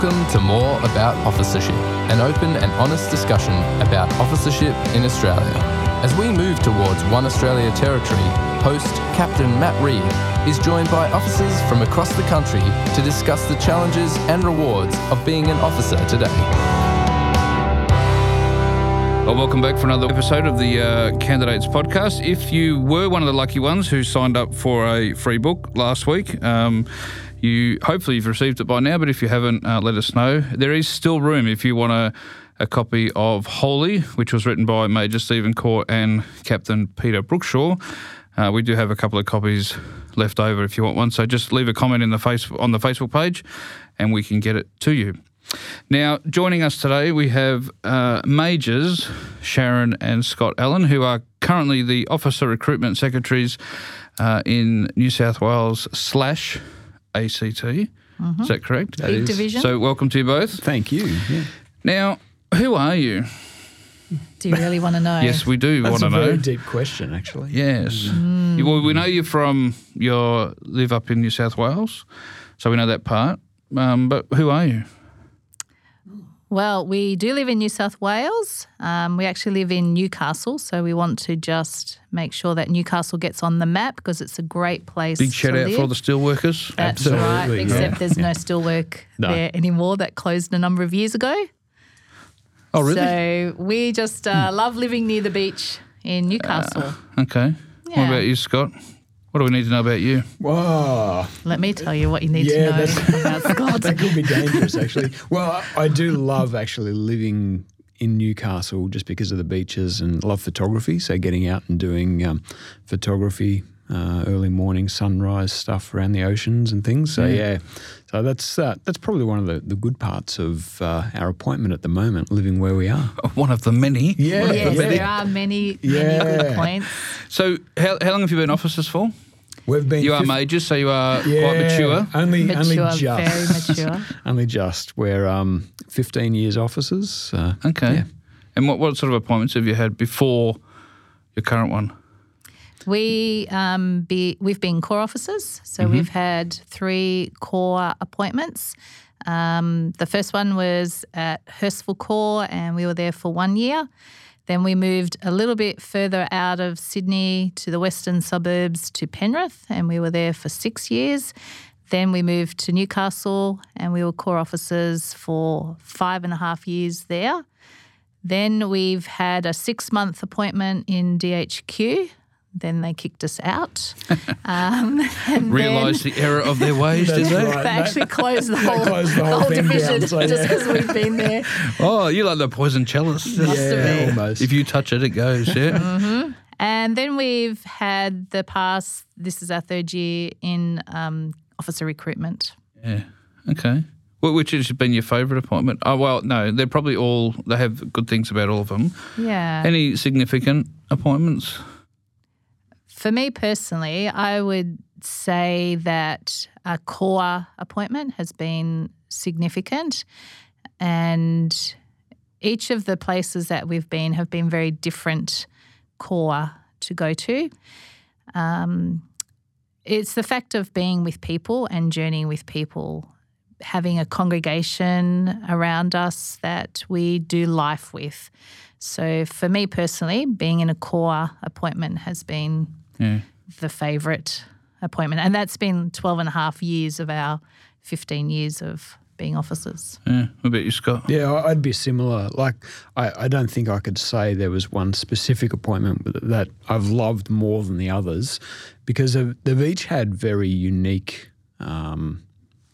Welcome to More About Officership, an open and honest discussion about officership in Australia. As we move towards One Australia territory, host Captain Matt Reed is joined by officers from across the country to discuss the challenges and rewards of being an officer today. Well, welcome back for another episode of the uh, Candidates Podcast. If you were one of the lucky ones who signed up for a free book last week, um, you hopefully you've received it by now. But if you haven't, uh, let us know. There is still room if you want a, a copy of Holy, which was written by Major Stephen Court and Captain Peter Brookshaw. Uh, we do have a couple of copies left over if you want one. So just leave a comment in the face on the Facebook page, and we can get it to you. Now, joining us today, we have uh, Majors Sharon and Scott Allen, who are currently the Officer Recruitment Secretaries uh, in New South Wales slash ACT. Is that correct? Big division. So, welcome to you both. Thank you. Yeah. Now, who are you? Do you really want to know? Yes, we do want That's to a know. very deep question, actually. Yes. You- Well, we know you're from your live up in New South Wales, so we know that part. Um, but who are you? Well, we do live in New South Wales. Um, we actually live in Newcastle, so we want to just make sure that Newcastle gets on the map because it's a great place. Big shout to out live. for all the steelworkers. That's Absolutely, right. yeah. Except there's no steelwork No. there anymore. That closed a number of years ago. Oh, really? So we just uh, love living near the beach in Newcastle. Okay. What about you, Scott? What do we need to know about you? Wow. Let me tell you what you need Yeah, to know about Scott. That could be dangerous, actually. Well, I, I do love actually living in Newcastle just because of the beaches and love photography. So getting out and doing um, photography, uh, early morning sunrise stuff around the oceans and things. So yeah, so that's uh, that's probably one of the, the good parts of uh, our appointment at the moment, living where we are. One of the many. Yeah, One of the many. there are many, many good points. So, how, how long have you been officers for? We've been You are fif- majors, so you are yeah, quite mature. Only, Mature, only just. very mature. only just. We're um, 15 years officers. Uh, Okay. yeah. And what, what sort of appointments have you had before your current one? We um, be we've been corps officers, so Mm-hmm. we've had three corps appointments. Um, the first one was at Hurstville Corps, and we were there for one year. Then we moved a little bit further out of Sydney to the western suburbs to Penrith, and we were there for six years. Then we moved to Newcastle, and we were corps officers for five and a half years there. Then we've had a six month appointment in DHQ. Then they kicked us out. Um, and Realise the error of their ways, did they? right. then they actually closed the whole, closed the whole thing division down, so just yeah. because we've been there. Oh, you like the poison chalice. Must yeah, almost. If you touch it, it goes, yeah? And then we've had the past, this is our third year in um, officer recruitment. yeah. Okay. Which has been your favourite appointment? Oh, well, no, they're probably all, they have good things about all of them. Yeah. Any significant appointments? For me personally, I would say that a corps appointment has been significant, and each of the places that we've been have been very different corps to go to. Um, it's the fact of being with people and journeying with people, having a congregation around us that we do life with. So, for me personally, being in a corps appointment has been Yeah. the favourite appointment. And that's been 12 and a half years of our 15 years of being officers. Yeah. What about you, Scott? Yeah, I- I'd be similar. Like, I, I don't think I could say there was one specific appointment that I've loved more than the others because of, they've each had very unique um,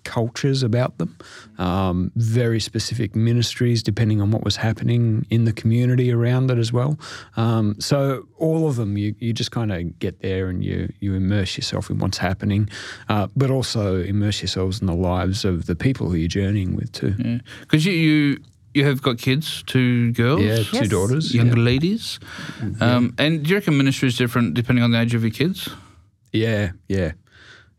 cultures about them, um, very specific ministries depending on what was happening in the community around it as well. Um, so all of them, you, you just kind of get there and you you immerse yourself in what's happening, uh, but also immerse yourselves in the lives of the people who you're journeying with too. Yeah. Because you, you, you have got kids, two girls? Yeah, two Yes. daughters. Younger yeah. ladies. Um, and do you reckon ministry is different depending on the age of your kids? Yeah, yeah,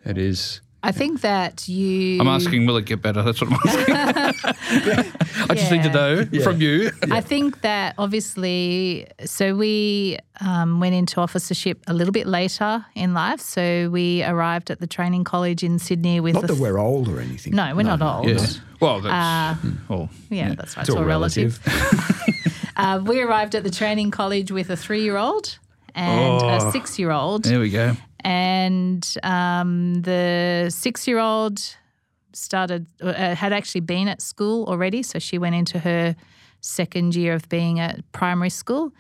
it is. I think that you. I'm asking, will it get better? That's what I'm asking. I just need to know from you. I think that obviously, so we um, went into officership a little bit later in life. So we arrived at the training college in Sydney with. Not a that we're old or anything. no, we're not old. Yeah. Well, that's well, Yeah, that's right. It's all relative. uh, we arrived at the training college with a three-year-old and Oh. a six-year-old. there we go. And um, the six-year-old started uh, had actually been at school already, so she went into her second year of being at primary school,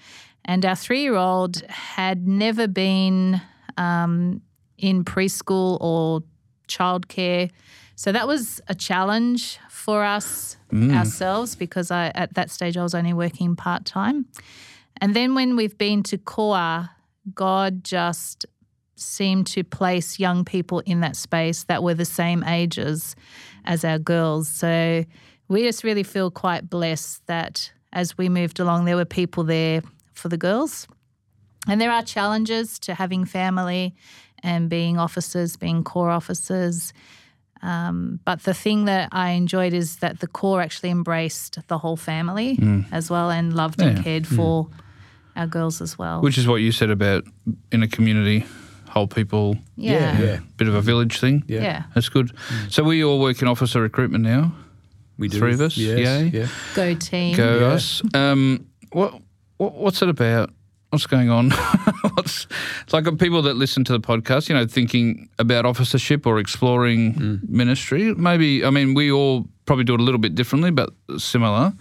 and our three-year-old had never been um, in preschool or childcare, so that was a challenge for us ourselves because I at that stage I was only working part time, and then when we've been to Koa, God just seemed to place young people in that space that were the same ages as our girls. So we just really feel quite blessed that as we moved along, there were people there for the girls. And there are challenges to having family and being officers, being corps officers. Um, but the thing that I enjoyed is that the corps actually embraced the whole family as well and loved and cared for our girls as well. Which is what you said about in a community, whole people, yeah. yeah. bit of a village thing. Yeah. Yeah. That's good. So we all work in officer recruitment now. We do. Three of us? Yes, Yay. Yeah. Go team. Go Yeah. us. Um, what, what what's it about? What's going on? what's it's like people that listen to the podcast, you know, thinking about officership or exploring ministry. Maybe I mean we all probably do it a little bit differently, but similar.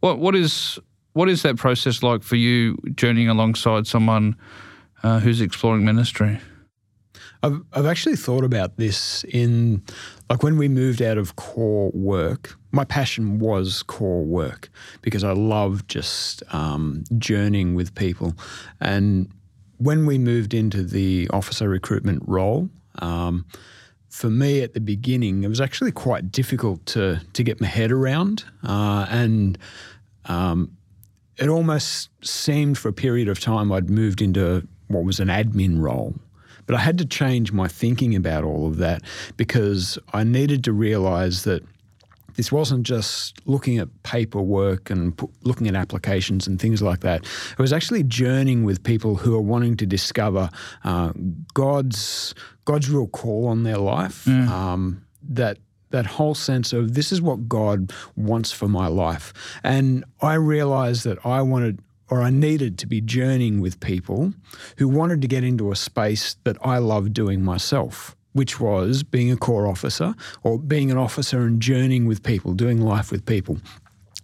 What what is what is that process like for you journeying alongside someone uh, who's exploring ministry? I've, I've actually thought about this in, like, when we moved out of corps work, my passion was corps work because I love just um, journeying with people. And when we moved into the officer recruitment role, um, for me at the beginning, it was actually quite difficult to, to get my head around. Uh, and um, it almost seemed for a period of time I'd moved into what was an admin role. But I had to change my thinking about all of that because I needed to realize that this wasn't just looking at paperwork and pu- looking at applications and things like that. It was actually journeying with people who are wanting to discover uh, God's God's real call on their life. Um, that that whole sense of this is what God wants for my life, and I realized that I wanted or I needed to be journeying with people who wanted to get into a space that I loved doing myself which was being a corps officer or being an officer and journeying with people, doing life with people.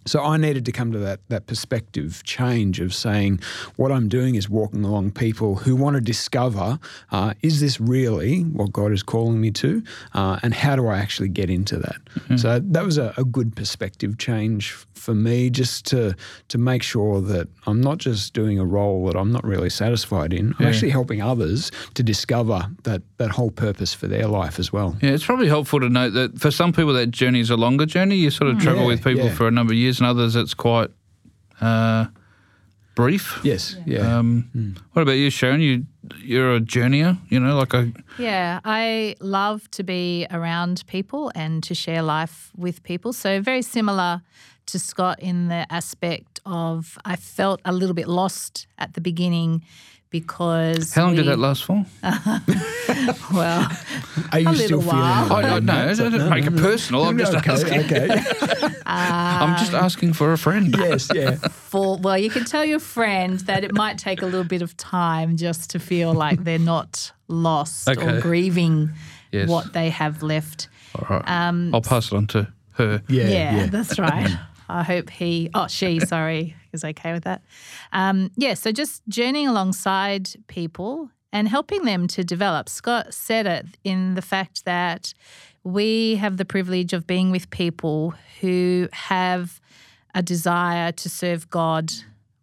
So I needed to come to that that perspective change of saying what I'm doing is walking along people who want to discover uh, is this really what God is calling me to, uh, and how do I actually get into that? So that was a, a good perspective change for me, just to to make sure that I'm not just doing a role that I'm not really satisfied in. I'm actually helping others to discover that that whole purpose for their life as well. Yeah, it's probably helpful to note that for some people that journey is a longer journey. You sort of travel Yeah, with people yeah. for a number of years, and others it's quite uh, brief. Yes, yeah. Um, What about you, Sharon? You you're a journeyer. You know, like a Yeah, I love to be around people and to share life with people. So, very similar to Scott in the aspect of I felt a little bit lost at the beginning because. how long did that last for? Well, Are you a still little feeling while. it? I don't know. Don't make it personal. I'm just okay, asking. okay. I'm just asking for a friend. yes, yeah. for well, you can tell your friend that it might take a little bit of time just to feel like they're not lost Okay. or grieving Yes. what they have left. All right. Um, I'll pass it on to her. Yeah, Yeah, yeah. that's right. I hope he, oh, she, sorry, is okay with that. Um, yeah, so just journeying alongside people and helping them to develop. Scott said it in the fact that we have the privilege of being with people who have a desire to serve God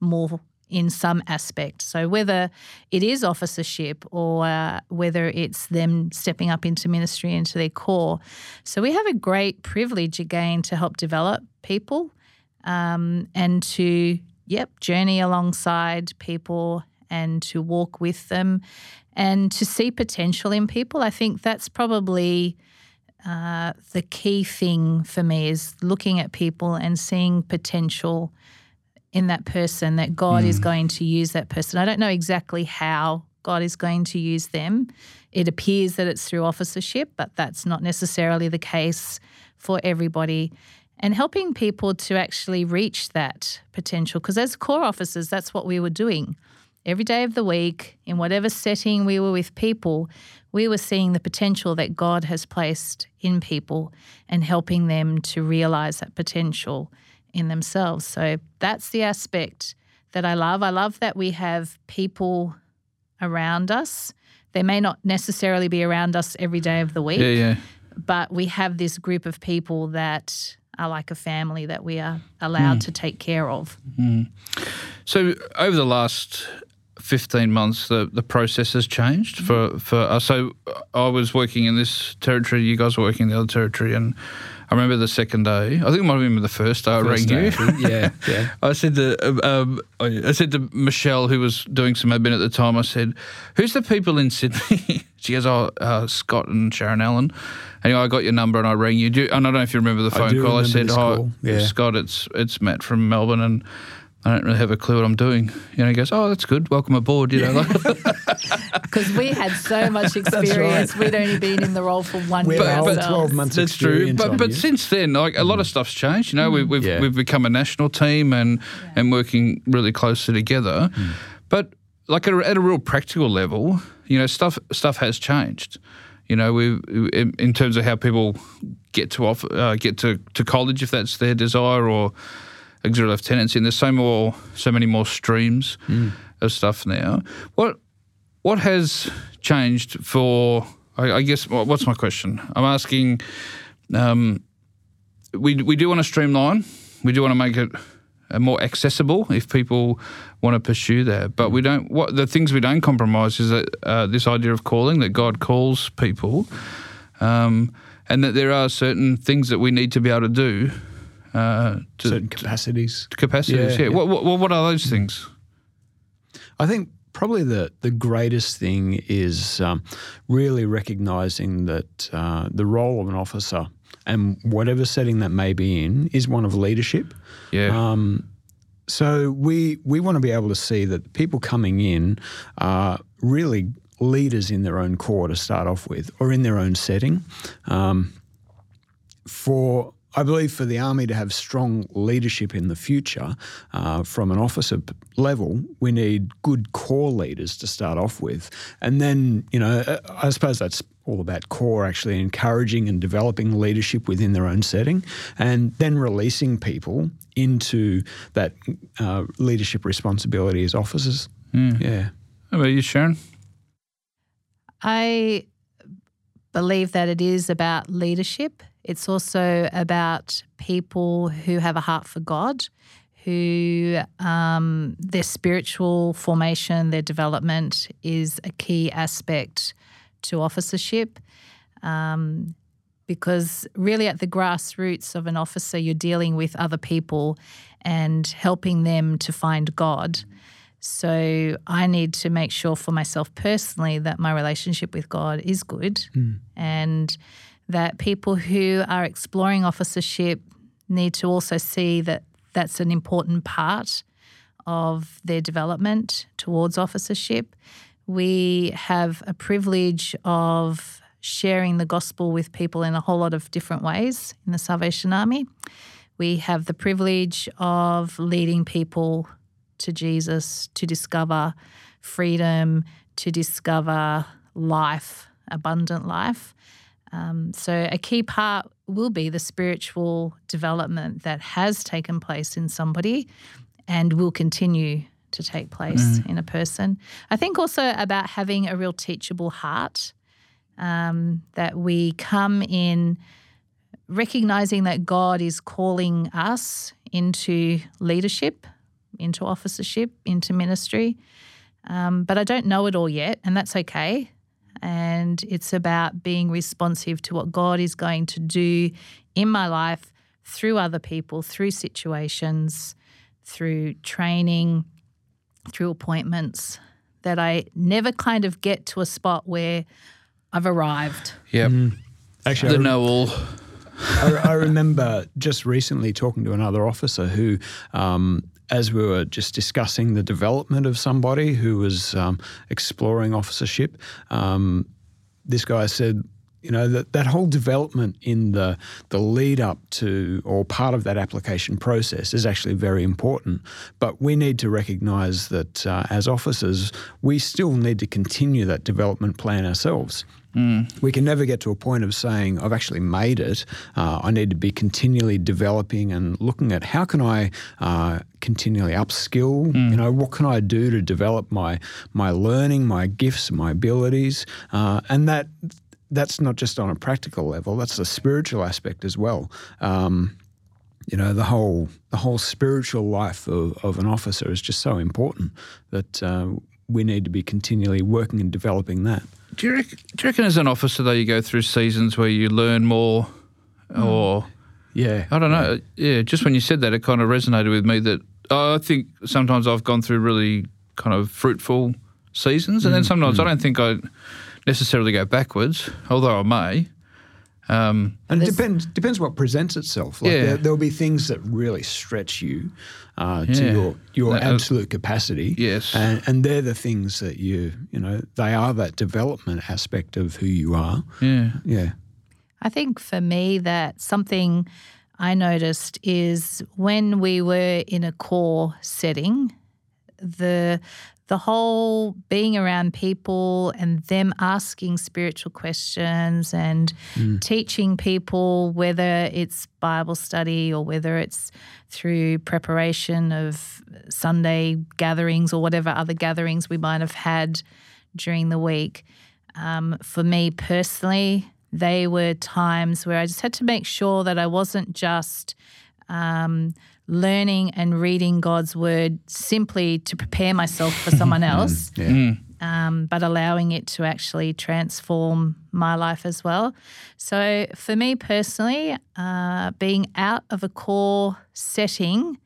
more in some aspect. So whether it is officership or uh, whether it's them stepping up into ministry into their corps. So we have a great privilege again to help develop people um, and to yep journey alongside people and to walk with them and to see potential in people. I think that's probably uh, the key thing for me is looking at people and seeing potential in that person that God is mm. going to use that person. I don't know exactly how God is going to use them. It appears that it's through officership, but that's not necessarily the case for everybody. And helping people to actually reach that potential, because as corps officers, that's what we were doing. Every day of the week, in whatever setting we were with people, we were seeing the potential that God has placed in people and helping them to realize that potential in themselves. So that's the aspect that I love. I love that we have people around us. They may not necessarily be around us every day of the week, Yeah, yeah. but we have this group of people that are like a family that we are allowed hmm. to take care of. Hmm. So over the last 15 months, the, the process has changed for, for us. So I was working in this territory, you guys were working in the other territory, and I remember the second day, I think it might have been the first day I rang day, you. I. Yeah, yeah. I said to um, um, I said to Michelle, who was doing some admin at the time, I said, "Who's the people in Sydney?" she goes, "Oh, uh, Scott and Sharon Allen." Anyway, I got your number and I rang you. Do you and I don't know if you remember the I phone do call. I said, "Oh, call, yeah. Scott, it's it's Matt from Melbourne, and I don't really have a clue what I'm doing." You know, he goes, "Oh, that's good. Welcome aboard." You know, like, Because we had so much experience. We'd only been in the role for one We year had a 12 months That's true, but but you. since then, like a lot of stuff's changed. You know, we, we've Yeah. we've become a national team and and working really closely together. But like at a, at a real practical level, you know, stuff stuff has changed. You know, we in, in terms of how people get to off, uh, get to, to college if that's their desire, or auxiliary lieutenants. And there's so more so many more streams of stuff now. What what has changed for? I, I guess what's my question? I'm asking. Um, we we do want to streamline. We do want to make it uh, more accessible if people want to pursue that. But we don't. What the things we don't compromise is that uh, this idea of calling that God calls people, um, and that there are certain things that we need to be able to do. Uh, to, certain capacities. to capacities, yeah. Yeah, yeah. What, what what are those things? I think probably the, the greatest thing is um, really recognizing that uh, the role of an officer and whatever setting that may be in is one of leadership. Yeah, Um, so we we want to be able to see that people coming in are really leaders in their own corps to start off with, or in their own setting. Um, for I believe for the army to have strong leadership in the future, uh, from an officer level, we need good corps leaders to start off with, and then you know uh, I suppose that's all about corps actually encouraging and developing leadership within their own setting, and then releasing people into that uh, leadership responsibility as officers. Yeah. how about you, Sharon? I believe that it is about leadership. It's also about people who have a heart for God, who um, their spiritual formation, their development is a key aspect to officership. Um, because really, at the grassroots of an officer, you're dealing with other people and helping them to find God. So I need to make sure for myself personally that my relationship with God is good and that people who are exploring officership need to also see that that's an important part of their development towards officership. We have a privilege of sharing the gospel with people in a whole lot of different ways in the Salvation Army. We have the privilege of leading people to Jesus to discover freedom, to discover life, abundant life. Um, so, a key part will be the spiritual development that has taken place in somebody and will continue to take place in a person. I think also about having a real teachable heart, um, that we come in recognizing that God is calling us into leadership, into officership, into ministry. Um, but I don't know it all yet, and that's okay. And it's about being responsive to what God is going to do in my life through other people, through situations, through training, through appointments, that I never kind of get to a spot where I've arrived. Yep. Actually, The I, know all. I, I remember just recently talking to another officer who, um, as we were just discussing the development of somebody who was um, exploring officership, um, this guy said, you know, that, that whole development in the the lead up to or part of that application process is actually very important. But we need to recognise that uh, as officers, we still need to continue that development plan ourselves. We can never get to a point of saying, I've actually made it. Uh, I need to be continually developing and looking at how can I uh, continually upskill? You know, what can I do to develop my my learning, my gifts, my abilities? Uh, and that that's not just on a practical level, that's a spiritual aspect as well. Um, you know the whole the whole spiritual life of, of an officer is just so important that uh, we need to be continually working and developing that. Do you, reckon, do you reckon as an officer, though, you go through seasons where you learn more hmm. or. Yeah, I don't know. Yeah, just when you said that, it kind of resonated with me that oh, I think sometimes I've gone through really kind of fruitful seasons, and then hmm. sometimes I hmm. don't think I necessarily go backwards, although I may. Um, And it depends depends what presents itself. Like Yeah. there, there'll be things that really stretch you uh, to your your That- uh, absolute capacity. Yes. and, and they're the things that you you know they are that development aspect of who you are. yeah. Yeah, I think for me that something I noticed is when we were in a corps setting, the the whole being around people and them asking spiritual questions and teaching people whether it's Bible study or whether it's through preparation of Sunday gatherings or whatever other gatherings we might have had during the week. Um, for me personally, they were times where I just had to make sure that I wasn't just um, learning and reading God's word simply to prepare myself for someone else, yeah, um, but allowing it to actually transform my life as well. So, for me personally, uh, being out of a corps setting,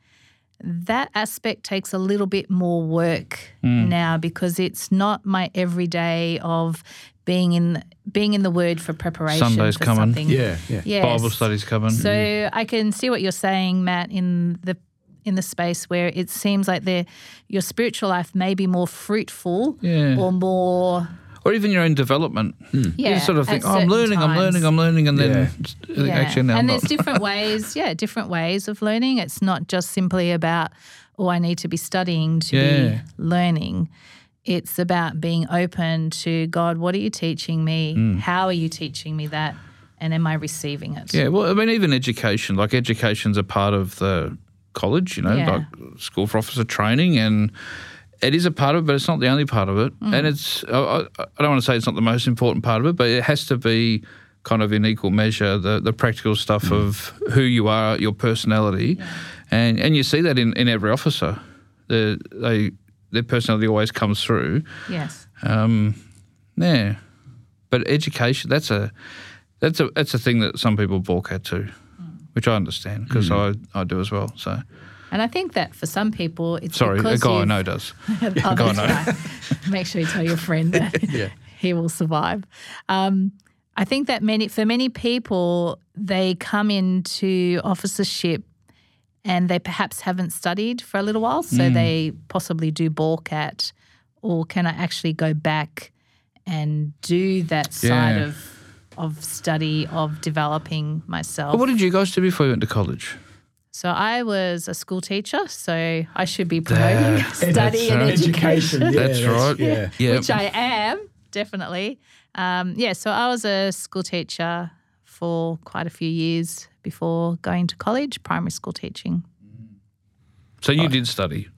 that aspect takes a little bit more work mm. now because it's not my everyday of being in being in the word for preparation Sunday's for coming. something. yeah, yeah. Yes. Bible studies coming. So I can see what you're saying, Matt, in the in the space where it seems like the your spiritual life may be more fruitful Yeah. or more or even your own development. yeah. you sort of think, oh, I'm certain learning, I'm learning, I'm learning, and then Yeah. Yeah. actually now I'm and not. there's different ways, yeah, different ways of learning. It's not just simply about, oh, I need to be studying to Yeah. be learning. It's about being open to God, what are you teaching me? Mm. How are you teaching me that? And am I receiving it? Yeah, well, I mean, even education, like education's a part of the college, you know, Yeah. like school for officer training, and it is a part of it, but it's not the only part of it. Mm. And it's, I, I don't want to say it's not the most important part of it, but it has to be kind of in equal measure the, the practical stuff of who you are, your personality, and and you see that in, in every officer. The, they their personality always comes through. Yes. Um, yeah, but education that's a that's a that's a thing that some people balk at too, which I understand because I, I do as well. So And I think that for some people, it's sorry, a guy I know does. oh, Go that's on, right. Make sure you tell your friend that he will survive. Um, I think that many for many people, they come into officership and they perhaps haven't studied for a little while, so Mm. they possibly do balk at, or can I actually go back and do that side Yeah. of of study of developing myself? But what did you guys do before you went to college? So I was a school teacher, so I should be promoting That's study and right. education, yeah, That's right. Yeah, Yeah. which I am definitely. Um, yeah, so I was a school teacher for quite a few years before going to college, primary school teaching. So you did study.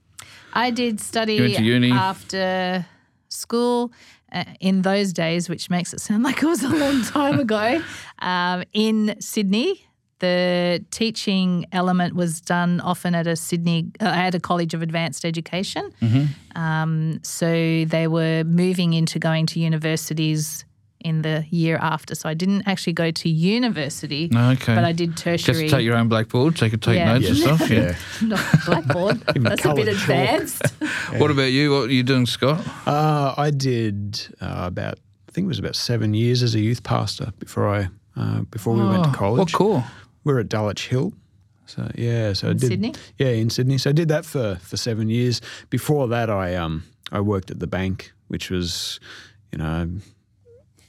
I did study You went to uni? after school uh, in those days, which makes it sound like it was a long time ago, um, in Sydney. The teaching element was done often at a Sydney, uh, at a college of advanced education. Mm-hmm. Um, so they were moving into going to universities in the year after. So I didn't actually go to university, Okay. but I did tertiary. Just tertiary. take your own blackboard so you could take Yeah. notes and stuff. Yeah. yeah. Not Blackboard. That's a bit coloured chalk. advanced. What about you? What are you doing, Scott? Uh, I did uh, about, I think it was about seven years as a youth pastor before I uh, before we went to Oh, college. What corps? We're at Dulwich Hill. So yeah, so I In did Sydney? Yeah, in Sydney. So I did that for for seven years. Before that, I um I worked at the bank, which was, you know,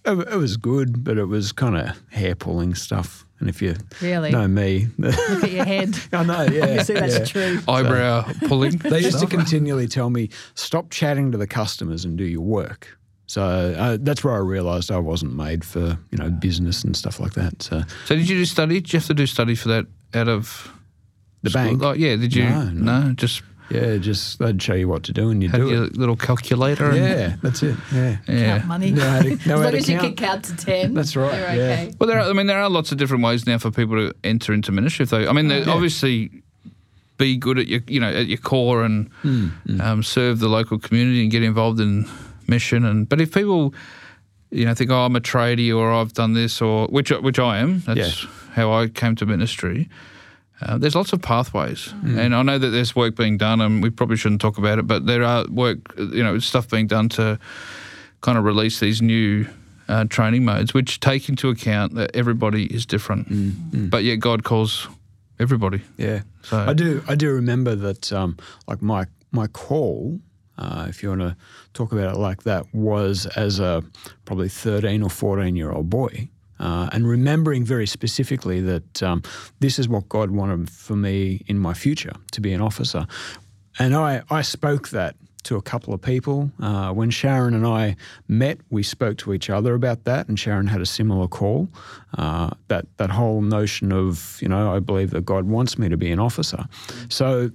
it, it was good, but it was kind of hair pulling stuff. And if you Really? know me, Look at your head. I know, yeah, Obviously, that's yeah. true. Eyebrow pulling. They used to continually tell me, "Stop chatting to the customers and do your work." So uh, that's where I realised I wasn't made for you know business and stuff like that. So So did you do study? Did you have to do study for that out of the school? bank, Like, yeah. Did you? No, no. just yeah, just they'd show you what to do and you have do your it. little calculator. and- Yeah, that's it. Yeah. yeah. Count money. Know how to- know as long to as you count. can count to ten. That's right, You're yeah. okay. Well, there are, I mean, there are lots of different ways now for people to enter into ministry. If they, I mean, they Yeah. obviously be good at your, you know, at your corps and Hmm, um, serve the local community and get involved in mission. And but if people, you know, think, oh, I'm a tradie or I've done this or which which I am. That's how I came to ministry. Uh, there's lots of pathways, and I know that there's work being done, and we probably shouldn't talk about it, but there are work, you know, stuff being done to kind of release these new uh, training modes, which take into account that everybody is different, but yet God calls everybody. Yeah. So I do. I do remember that. Um, like my my call, uh, if you want to talk about it like that, was as a probably thirteen or fourteen year old boy, uh, and remembering very specifically that um, this is what God wanted for me in my future to be an officer, and I I spoke that. To a couple of people. Uh, when Sharon and I met, we spoke to each other about that, and Sharon had a similar call. Uh, that that whole notion of, you know, I believe that God wants me to be an officer. So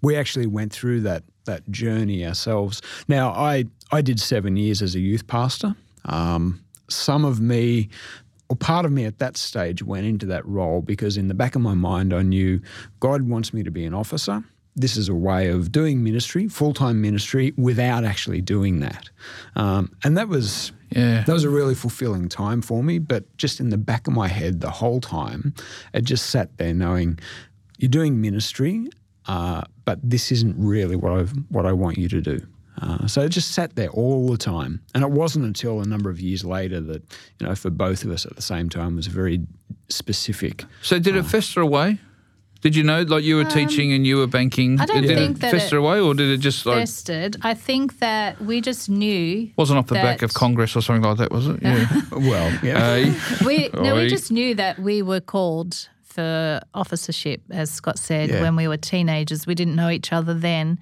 we actually went through that that journey ourselves. Now, I I did seven years as a youth pastor. Um, some of me, or part of me at that stage, went into that role because in the back of my mind, I knew God wants me to be an officer. This is a way of doing ministry, full time ministry, without actually doing that, um, and that was yeah, that was a really fulfilling time for me, but just in the back of my head the whole time, it just sat there knowing you're doing ministry, uh, but this isn't really what I what I want you to do. Uh, so it just sat there all the time, and it wasn't until a number of years later that you know, for both of us at the same time, was very specific. So did it fester away? Did you know, like you were teaching and you were banking? Um, I don't did think it that fester it away, or did it just like Festered. I think that we just knew. wasn't off the back of Congress or something like that, was it? Yeah. Well, yeah, Hey. We no, we just knew that we were called for officership, as Scott said, Yeah. when we were teenagers. We didn't know each other then,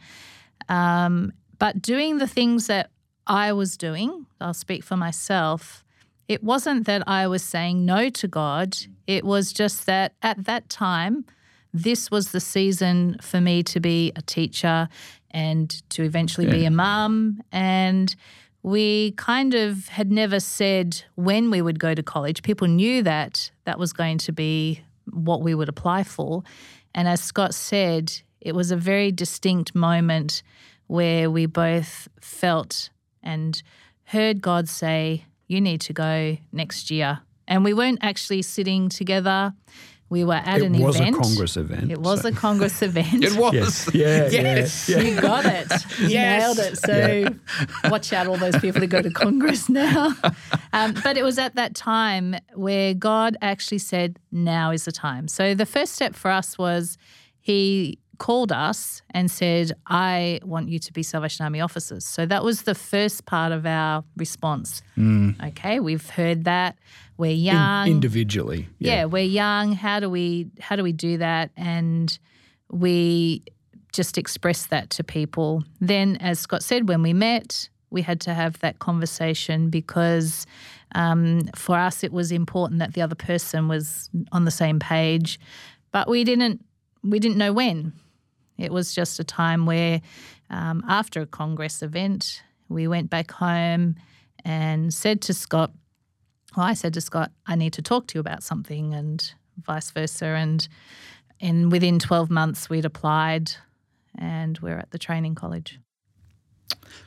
um, but doing the things that I was doing, I'll speak for myself. It wasn't that I was saying no to God. It was just that at that time, this was the season for me to be a teacher and to eventually be a mum. And we kind of had never said when we would go to college. People knew that that was going to be what we would apply for. And as Scott said, it was a very distinct moment where we both felt and heard God say, You need to go next year. And we weren't actually sitting together. We were at it an event. It was a Congress event. It was so- a Congress event. It was. Yes. Yeah, Yes. yeah, yeah. You got it. You Yes. Nailed it. So watch out, all those people who go to Congress now. Um, but it was at that time where God actually said, now is the time. So the first step for us was He called us and said, I want you to be Salvation Army officers. So that was the first part of our response. Okay, we've heard that. We're In- young individually. yeah. we're young how do we how do we do that and we just express that to people then as scott said when we met we had to have that conversation because um, for us it was important that the other person was on the same page but we didn't we didn't know when it was just a time where um, after a congress event we went back home and said to scott well, I said to Scott, I need to talk to you about something, and vice versa. And in within 12 months, we'd applied and we're at the training college.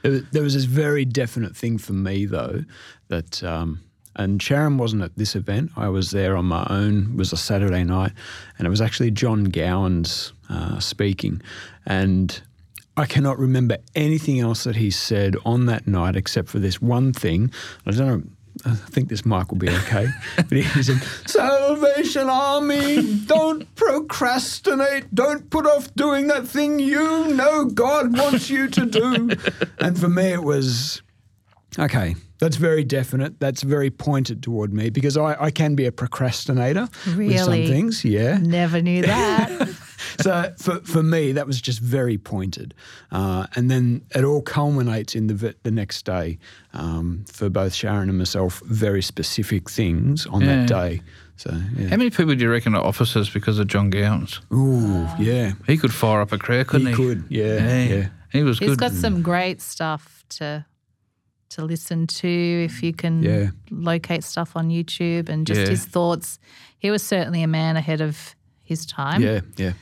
There was, there was this very definite thing for me though that, um, and Sharon wasn't at this event. I was there on my own. It was a Saturday night, and it was actually John Gowans uh, speaking, and I cannot remember anything else that he said on that night except for this one thing. I don't know. I think this mic will be okay. but he said, Salvation Army, don't procrastinate. Don't put off doing that thing you know God wants you to do. and for me, it was, okay, that's very definite. That's very pointed toward me because I, I can be a procrastinator with some things. Yeah. Never knew that. so for, for me, that was just very pointed. Uh, and then it all culminates in the, the next day um, for both Sharon and myself, very specific things on that day. So, yeah. How many people do you reckon are officers because of John Gowans? Ooh, yeah. He could fire up a crowd, couldn't he? He could, yeah, yeah. He was He's good. got some great stuff to to listen to if you can Yeah. locate stuff on YouTube and just Yeah. his thoughts. He was certainly a man ahead of his time. Yeah, yeah.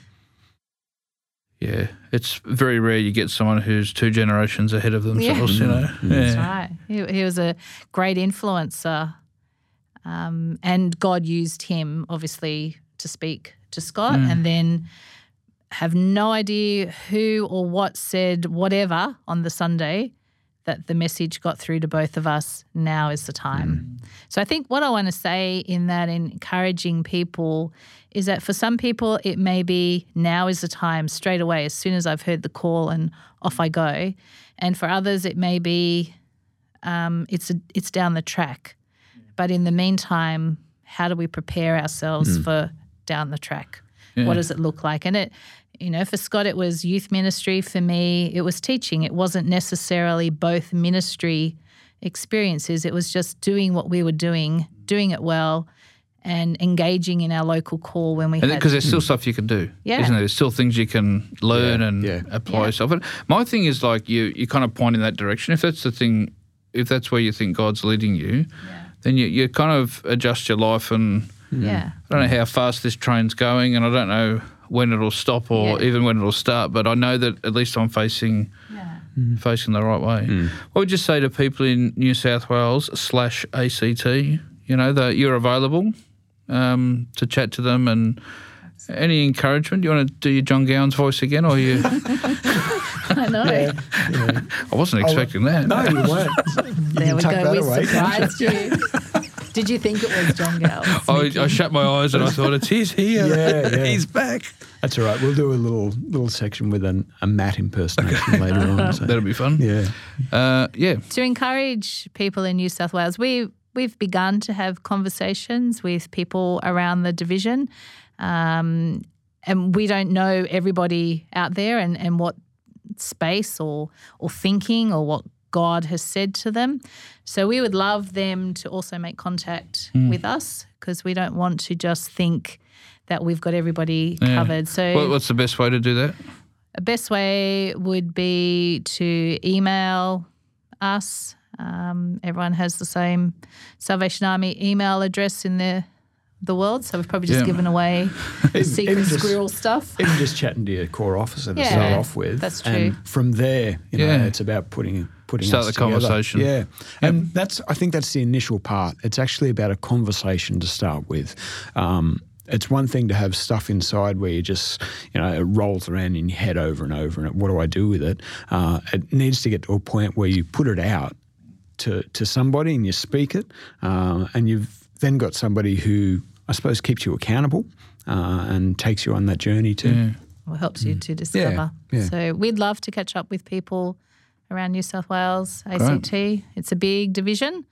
yeah, it's very rare you get someone who's two generations ahead of themselves. You know, That's yeah. right. He, he was a great influencer. Um, and God used him, obviously, to speak to Scott Mm. and then have no idea who or what said whatever on the Sunday that the message got through to both of us. Now is the time. So I think what I want to say in that, encouraging people, is that for some people, it may be now is the time straight away, as soon as I've heard the call and off I go. And for others, it may be um, it's a, it's down the track. But in the meantime, how do we prepare ourselves for down the track? What does it look like? And it, you know, for Scott, it was youth ministry. For me, it was teaching. It wasn't necessarily both ministry experiences. It was just doing what we were doing, doing it well, and engaging in our local call when we And had. because there's hmm. still stuff you can do, Yeah. isn't there? There's still things you can learn Yeah, and yeah. apply Yeah. yourself. And my thing is like you, you kind of point in that direction. If that's the thing, if that's where you think God's leading you, then you, you kind of adjust your life. And Hmm. yeah. I don't know how fast this train's going, and I don't know when it'll stop or Yeah. even when it'll start. But I know that at least I'm facing hmm. facing the right way. Hmm. What would you say to people in New South Wales slash ACT? You know that you're available um, to chat to them and any encouragement. You want to do your John Gowans' voice again, or you? I know. I wasn't oh, expecting that. No, you weren't. There we go. We away, can't surprised you. Did you think it was John Gale? I, I shut my eyes and I thought it's he's here. Yeah, yeah. he's back. That's all right. We'll do a little little section with an, a Matt impersonation later on. So. That'll be fun. Yeah. Uh, yeah. to encourage people in New South Wales, we we've begun to have conversations with people around the division, um, and we don't know everybody out there and, and what space or or thinking or what God has said to them. So we would love them to also make contact with us because we don't want to just think that we've got everybody Yeah. covered. So What, what's the best way to do that? the best way would be to email us. Um, everyone has the same Salvation Army email address in the the world, so we've probably just Yeah. given away the secret even just- squirrel stuff. Even just chatting to your corps officer to Yeah, start off with. that's And true. from there, you know, Yeah. it's about putting putting Start us the together. conversation. Yeah, and that's I think that's the initial part. It's actually about a conversation to start with. Um, it's one thing to have stuff inside where you just, you know, it rolls around in your head over and over, and what do I do with it? Uh, it needs to get to a point where you put it out to to somebody and you speak it, uh, and you've then got somebody who I suppose keeps you accountable uh, and takes you on that journey too. Or helps you to discover. yeah. So we'd love to catch up with people around New South Wales, ACT. It's a big division,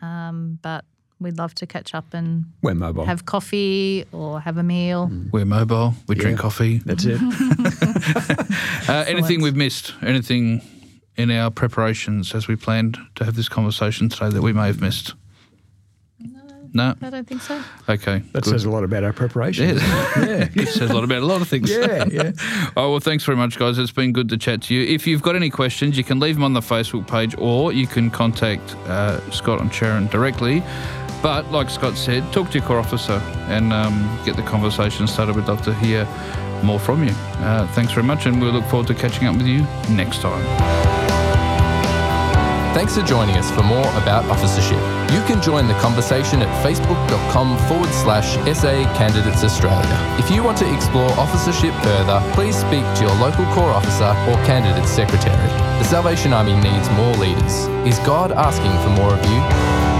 um, but we'd love to catch up and We're mobile. have coffee or have a meal. We're mobile. We drink coffee. That's it. Uh, anything we've missed? Anything in our preparations as we planned to have this conversation today that we may have missed? No. I don't think so. Okay. That good. says a lot about our preparation. Yeah. it says a lot about a lot of things. Yeah, yeah. Oh, well, thanks very much, guys. It's been good to chat to you. If you've got any questions, you can leave them on the Facebook page or you can contact uh, Scott and Sharon directly. But like Scott said, talk to your corps officer and um, get the conversation started. We'd love to hear more from you. Uh, thanks very much, and we'll look forward to catching up with you next time. Thanks for joining us for more about officership. You can join the conversation at facebook.com forward slash SA Candidates Australia. If you want to explore officership further, please speak to your local Corps officer or candidate secretary. The Salvation Army needs more leaders. Is God asking for more of you?